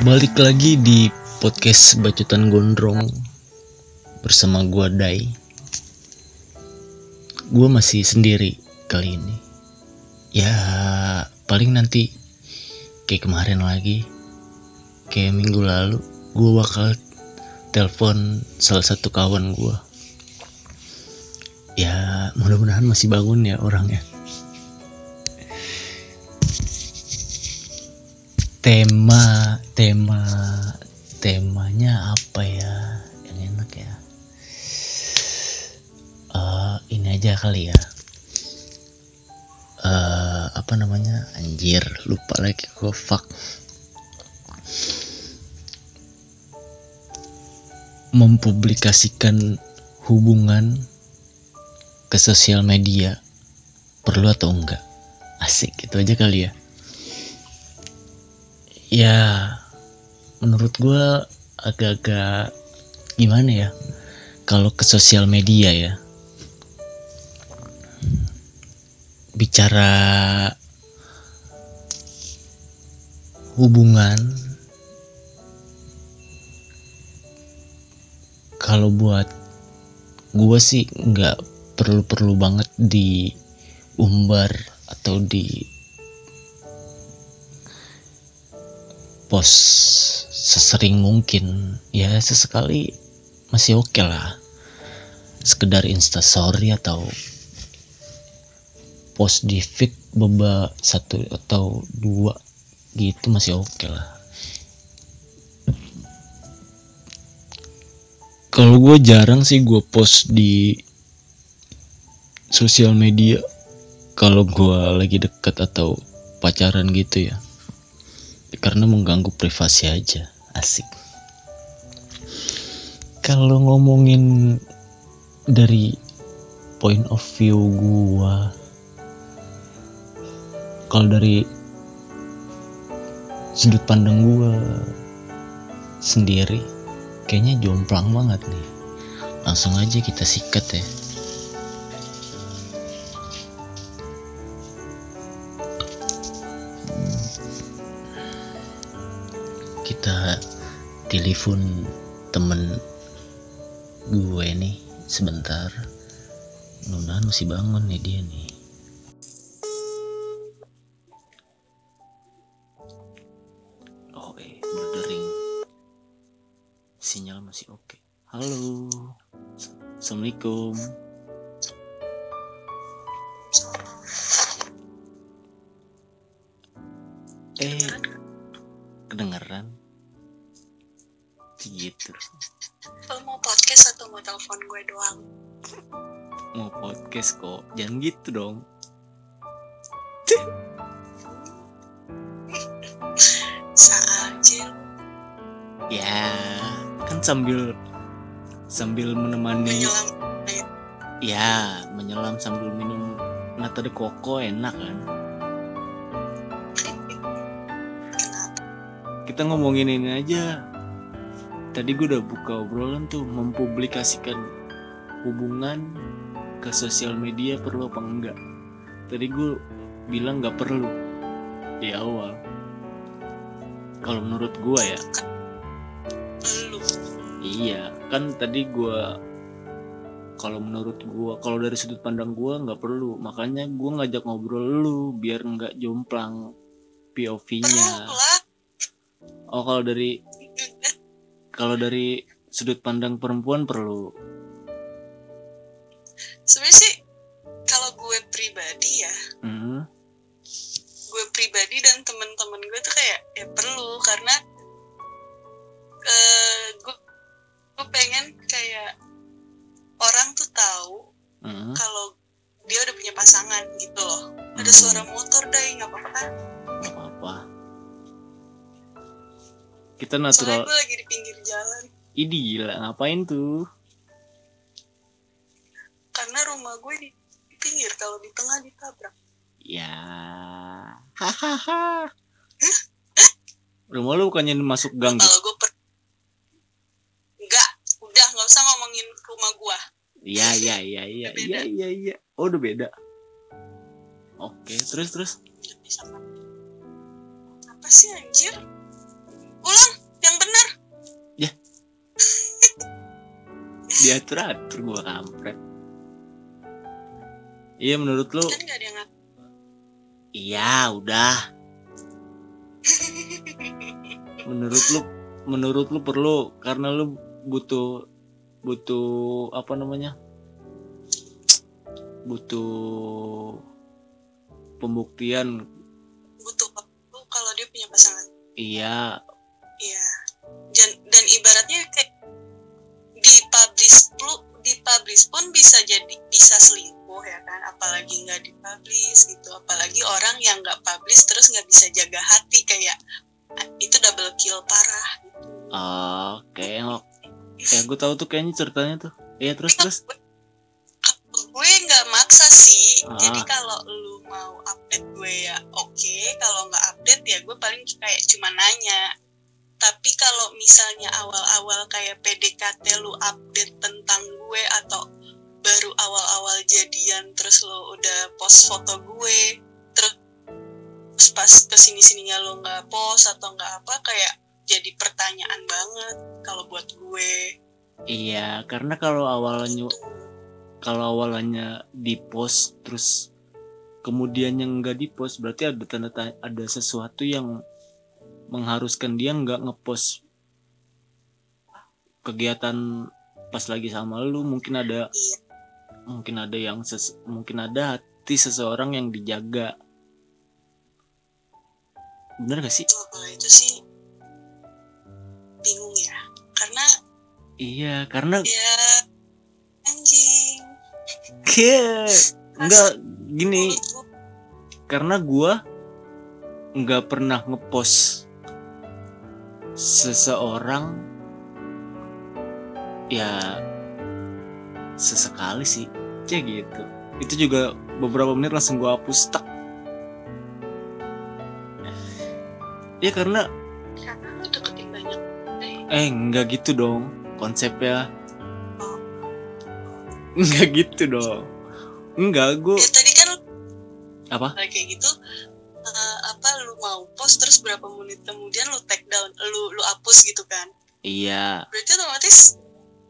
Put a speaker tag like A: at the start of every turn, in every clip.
A: Balik lagi di podcast Bacotan Gondrong bersama gua Dai. Gua masih sendiri kali ini. Ya, paling nanti kayak kemarin lagi. Kayak minggu lalu gua bakal telepon salah satu kawan gua. Ya, mudah-mudahan masih bangun ya orangnya. tema tema temanya apa ya? Yang enak ya. Eh ini aja kali ya. Eh apa namanya? Anjir lupa lagi gue fuck. Mempublikasikan hubungan ke sosial media perlu atau enggak? Asik gitu aja kali ya. Ya menurut gue agak-agak gimana ya? Kalau ke sosial media ya. Bicara hubungan. Kalau buat gue sih nggak perlu-perlu banget diumbar atau di post sesering mungkin. Ya sesekali masih oke lah. Sekedar instastory atau post di feed beba satu atau dua gitu masih oke lah. Kalau gue jarang sih gue post di sosial media kalau gue lagi deket atau pacaran gitu ya. Karena mengganggu privasi aja asik. Kalau ngomongin dari point of view gua kalau dari sudut pandang gua sendiri kayaknya jomplang banget nih. Langsung aja kita sikat ya telepon temen gue nih sebentar. Mudah masih bangun nih dia nih. Oh eh berdering. Sinyal masih oke. Halo. Assalamualaikum. Eh
B: podcast
A: kok jangan gitu dong
B: Saja.
A: ya kan sambil sambil menemani
B: Menyelam.
A: ya menyelam sambil minum nata de koko enak kan kita ngomongin ini aja tadi gue udah buka obrolan tuh mempublikasikan hubungan ke sosial media perlu apa enggak? Tadi gue bilang nggak perlu di awal. Kalau menurut gue ya. Iya kan tadi gue kalau menurut gue kalau dari sudut pandang gue nggak perlu. Makanya gue ngajak ngobrol lu biar nggak jomplang POV-nya oh kalau dari kalau dari sudut pandang perempuan perlu
B: Sebenarnya sih kalau gue pribadi ya,
A: Hmm,
B: gue pribadi dan temen-temen gue tuh kayak ya perlu karena eh gue gue pengen kayak orang tuh tahu
A: hmm,
B: kalau dia udah punya pasangan gitu loh. Ada
A: Hmm.
B: suara motor dai nggak apa-apa.
A: Nggak apa-apa. Kita
B: Soalnya
A: natural
B: gue lagi di pinggir jalan.
A: Ini gila ngapain tuh
B: rumah gue di, di pinggir kalau di tengah ditabrak.
A: ya. Hahaha. Rumah lu bukannya masuk gang gitu?
B: Kalau gue per Enggak, udah nggak usah ngomongin rumah gue.
A: iya iya iya iya iya iya iya. Oh udah beda. Oke terus terus.
B: Apa sih anjir? ulang yang benar.
A: Diatur atur gue kampret iya menurut lu?
B: Kan gak ada yang ngatur
A: iya udah. Menurut lu menurut lu perlu karena lu butuh butuh apa namanya? Butuh pembuktian.
B: Butuh waktu kalau dia punya pasangan.
A: Iya.
B: Iya. Dan, dan ibaratnya kayak dipublish pun dipublish pun bisa jadi bisa nggak dipublish gitu. Apalagi orang yang nggak publish terus nggak bisa jaga hati kayak ah, itu double kill parah. Gitu.
A: oke. Ya gue tahu tuh kayaknya ceritanya tuh. Iya terus terus?
B: gue nggak maksa sih.
A: Ah.
B: jadi kalau lu mau update gue ya oke. Kalau nggak update ya gue paling kayak cuma nanya. Tapi kalau misalnya awal-awal kayak PDKT lu update tentang gue atau baru awal-awal jadian terus lu udah post foto gue terus pas ke sini sininya lu nggak post atau nggak apa kayak jadi pertanyaan banget kalau buat gue
A: iya karena kalau awalnya
B: Gitu.
A: kalau awalnya di post terus kemudian yang nggak di post berarti ada tanda ada sesuatu yang mengharuskan dia nggak ngepost kegiatan pas lagi sama lu mungkin ada
B: Iya.
A: Mungkin ada yang ses- mungkin ada hati seseorang yang dijaga. Bener gak sih?
B: Wah, kalau itu sih bingung ya. Karena
A: iya karena
B: ya anjing.
A: Enggak gini.
B: Menurut gua,
A: karena gua nggak pernah ngepost seseorang ya sesekali sih. Kayak gitu. Itu juga beberapa menit langsung gua hapus tak ya karena
B: karena lu deketin banyak
A: eh nggak gitu dong konsepnya. Nggak gitu dong. Nggak gua
B: ya tadi kan
A: apa?
B: Kayak gitu eh, apa lu mau post terus berapa menit kemudian lu take down lu lu hapus gitu kan?
A: Iya.
B: Berarti otomatis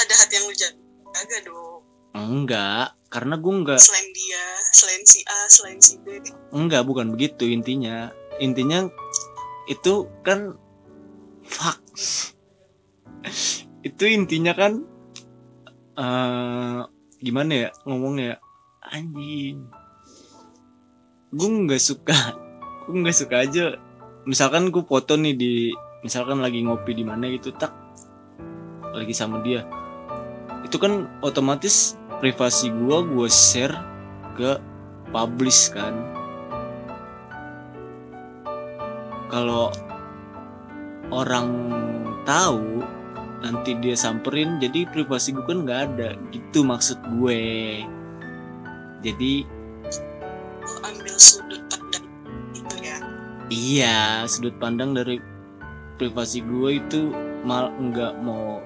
B: ada hati yang lu jaga dong
A: enggak karena gua nggak
B: selain dia selain si A selain si B
A: Enggak, bukan begitu intinya. Intinya itu kan fuck. itu intinya kan eh gimana ya ngomongnya? Anjing. Gue nggak suka. Gue nggak suka aja. Misalkan gue foto nih di misalkan lagi ngopi di mana gitu tak lagi sama dia. Itu kan otomatis privasi gue gue share ke publish kan. Kalau orang tahu nanti dia samperin jadi privasi gue kan nggak ada. Gitu maksud gue. Jadi
B: ambil sudut pandang gitu ya.
A: Iya sudut pandang dari privasi gue itu mal nggak mau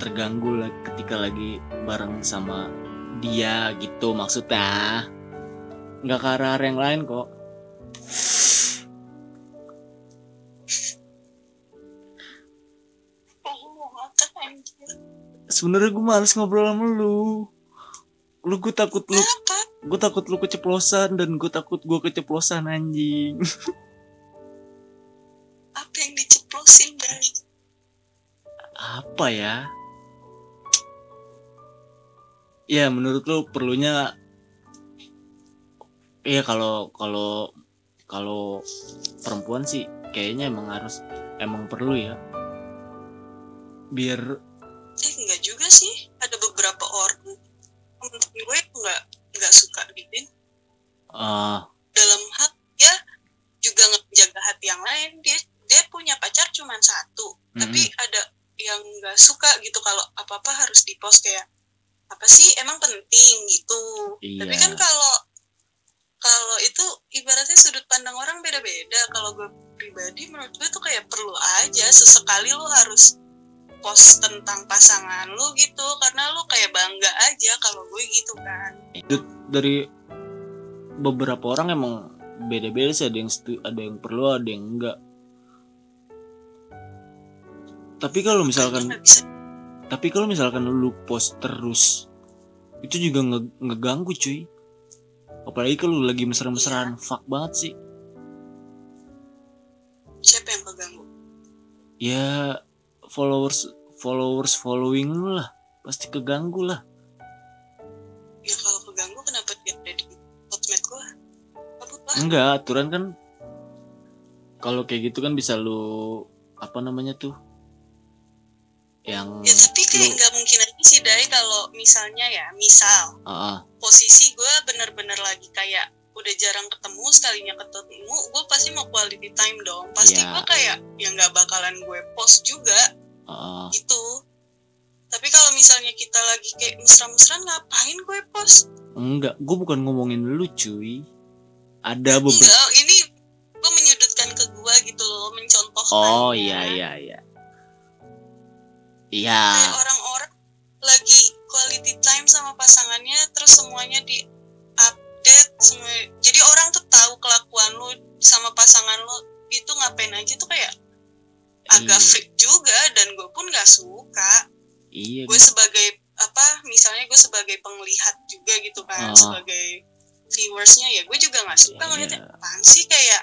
A: terganggu lah ketika lagi bareng sama dia gitu maksudnya. Nggak ke arah yang lain kok. Sebenarnya gue males ngobrol sama lu. Lu gue takut lu gue takut lu keceplosan dan gue takut gue keceplosan anjing.
B: Apa yang diceplosin dari
A: apa ya ya menurut lu perlunya Iya kalau kalau kalau perempuan sih kayaknya emang harus emang perlu ya. Biar
B: eh enggak juga sih. Ada beberapa orang temen gue nggak nggak suka gitu
A: ah.
B: Dalam hak ya juga ngejaga hati yang lain. Dia dia punya pacar cuma satu. Tapi ada yang nggak suka gitu kalau apa apa harus di post kayak apa sih? Emang penting gitu. Tapi
A: Iya.
B: kan kalau kalau itu ibaratnya sudut pandang orang beda-beda. Kalau gue pribadi menurut gue tuh kayak perlu aja. Sesekali lu harus post tentang pasangan lu gitu. Karena lu kayak bangga aja kalau gue gitu kan.
A: Dari beberapa orang emang beda-beda sih. Ada yang setu- ada yang perlu ada yang enggak. Tapi kalau misalkan
B: bisa
A: tapi kalau misalkan lu post terus itu juga nge ngeganggu cuy. Apalagi kalau lu lagi mesra-mesraan. Fuck banget sih.
B: Siapa yang keganggu?
A: Ya followers followers following lu lah. Pasti keganggu lah.
B: Ya kalau keganggu kenapa dia ada di hotmate gua? Kabut lah.
A: Enggak aturan kan. Kalau kayak gitu kan bisa lu apa namanya tuh? Yang
B: ya tapi kayak nggak mungkin aja sih Dai kalau misalnya ya misal
A: ah, ah,
B: posisi gue bener-bener lagi kayak udah jarang ketemu sekalinya ketemu gue pasti mau quality time dong. Pasti
A: Iya.
B: gue kayak ya nggak bakalan gue post juga.
A: Ah.
B: gitu. Tapi kalau misalnya kita lagi kayak mesra-mesraan ngapain gue post?
A: Enggak gue bukan ngomongin lu cuy. Ada beberapa
B: enggak ini gue menyudutkan ke gue gitu loh mencontohkan
A: oh iya iya iya iya
B: kayak orang-orang lagi quality time sama pasangannya terus semuanya di update semua jadi orang tuh tahu kelakuan lu sama pasangan lu itu ngapain aja tuh kayak agak
A: Iya.
B: freak juga dan gue pun gak suka
A: iya
B: gue sebagai apa misalnya gue sebagai penglihat juga gitu kan
A: Ah.
B: sebagai viewersnya ya gue juga nggak suka
A: Iya,
B: ngeliatnya
A: iya.
B: apaan sih kayak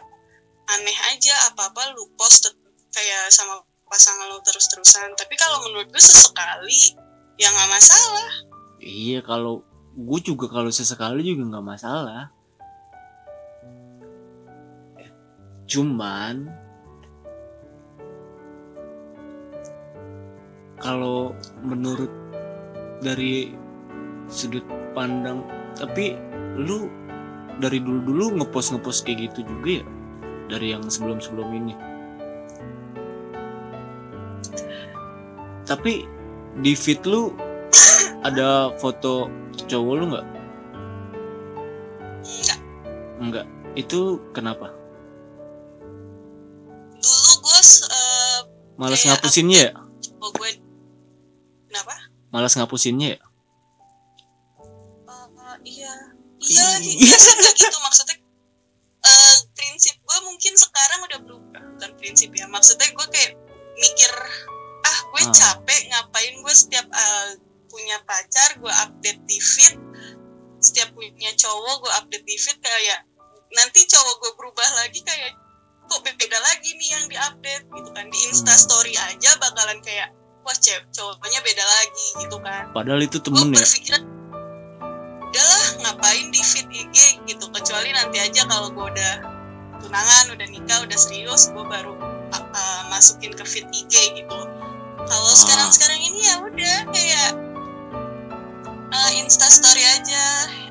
B: aneh aja apa apa lu post kayak sama pasangan lu terus-terusan tapi kalau menurut gue sesekali ya nggak masalah
A: Iya kalau gue juga kalau sesekali juga nggak masalah. Cuman kalau menurut dari sudut pandang tapi lu dari dulu-dulu ngepost ngepost kayak gitu juga ya dari yang sebelum-sebelum ini. Tapi di feed lu ada foto cowok lu nggak?
B: enggak
A: Enggak. Itu kenapa?
B: dulu gue uh,
A: Malas ngapusinnya ya?
B: oh gue kenapa
A: Malas ngapusinnya ya?
B: Uh, iya iya
A: Iya.
B: nggak gitu maksudnya eh, prinsip gue mungkin sekarang udah berubah bukan prinsip ya maksudnya gue kayak mikir gue
A: Ah.
B: capek ngapain gue setiap eh, punya pacar gue update di feed setiap punya cowok gue update di feed kayak nanti cowok gue berubah lagi kayak kok beda lagi nih yang diupdate gitu kan di Insta
A: Hmm.
B: Story aja bakalan kayak wah cewek cowoknya beda lagi gitu kan
A: Padahal itu temen ya.
B: berpikiran udahlah ngapain di feed IG gitu kecuali nanti aja kalau gue udah tunangan udah nikah udah serius gue baru uh, uh, masukin ke feed IG gitu kalau
A: Ah.
B: sekarang sekarang ini ya udah kayak uh, Insta Story aja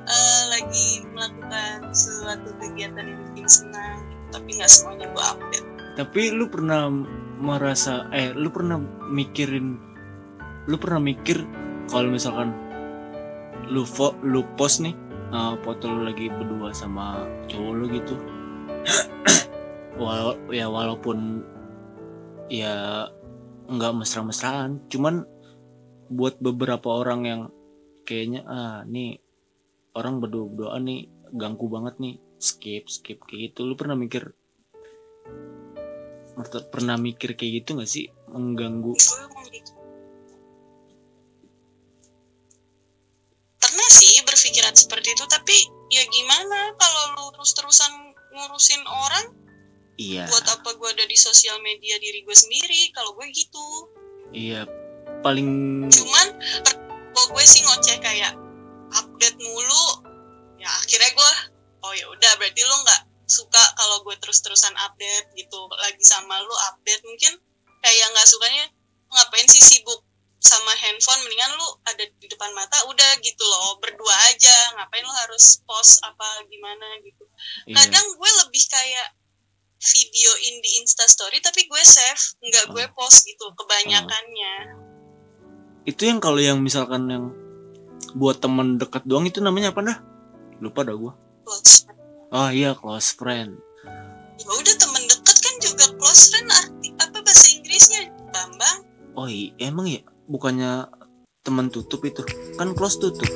B: uh, lagi melakukan suatu kegiatan yang bikin senang tapi nggak semuanya gue update
A: Tapi lu pernah merasa eh lu pernah mikirin lu pernah mikir kalau misalkan lu fo, lu post nih uh, foto lu lagi berdua sama cowok lu gitu. Wal ya walaupun ya nggak mesra-mesraan, cuman buat beberapa orang yang kayaknya ah nih orang berdua-berduaan nih ganggu banget nih. Skip skip kayak gitu. Lu pernah mikir pernah mikir kayak gitu gak sih? Mengganggu.
B: Pernah sih berpikiran seperti itu tapi ya gimana? Kalau lu terus-terusan ngurusin orang
A: iya.
B: Buat apa gue ada di sosial media diri gue sendiri kalau gue gitu.
A: Iya paling
B: cuman kalau gue sih ngoceh kayak update mulu ya akhirnya gue oh ya udah berarti lu nggak suka kalau gue terus-terusan update gitu lagi sama lu update. Mungkin kayak nggak sukanya ngapain sih sibuk sama handphone? Mendingan lu ada di depan mata udah gitu loh berdua aja. Ngapain lu harus post apa gimana gitu.
A: Iya.
B: Kadang gue lebih kayak videoin di instastory tapi gue save nggak gue
A: Ah.
B: post gitu kebanyakannya.
A: Itu yang kalau yang misalkan yang buat temen dekat doang itu namanya apa dah lupa dah gua.
B: Close friend.
A: oh iya close friend.
B: Ya udah temen deket kan juga close friend arti apa bahasa Inggrisnya? Bambang?
A: Oh iya emang ya? Bukannya teman tutup itu? Kan close tutup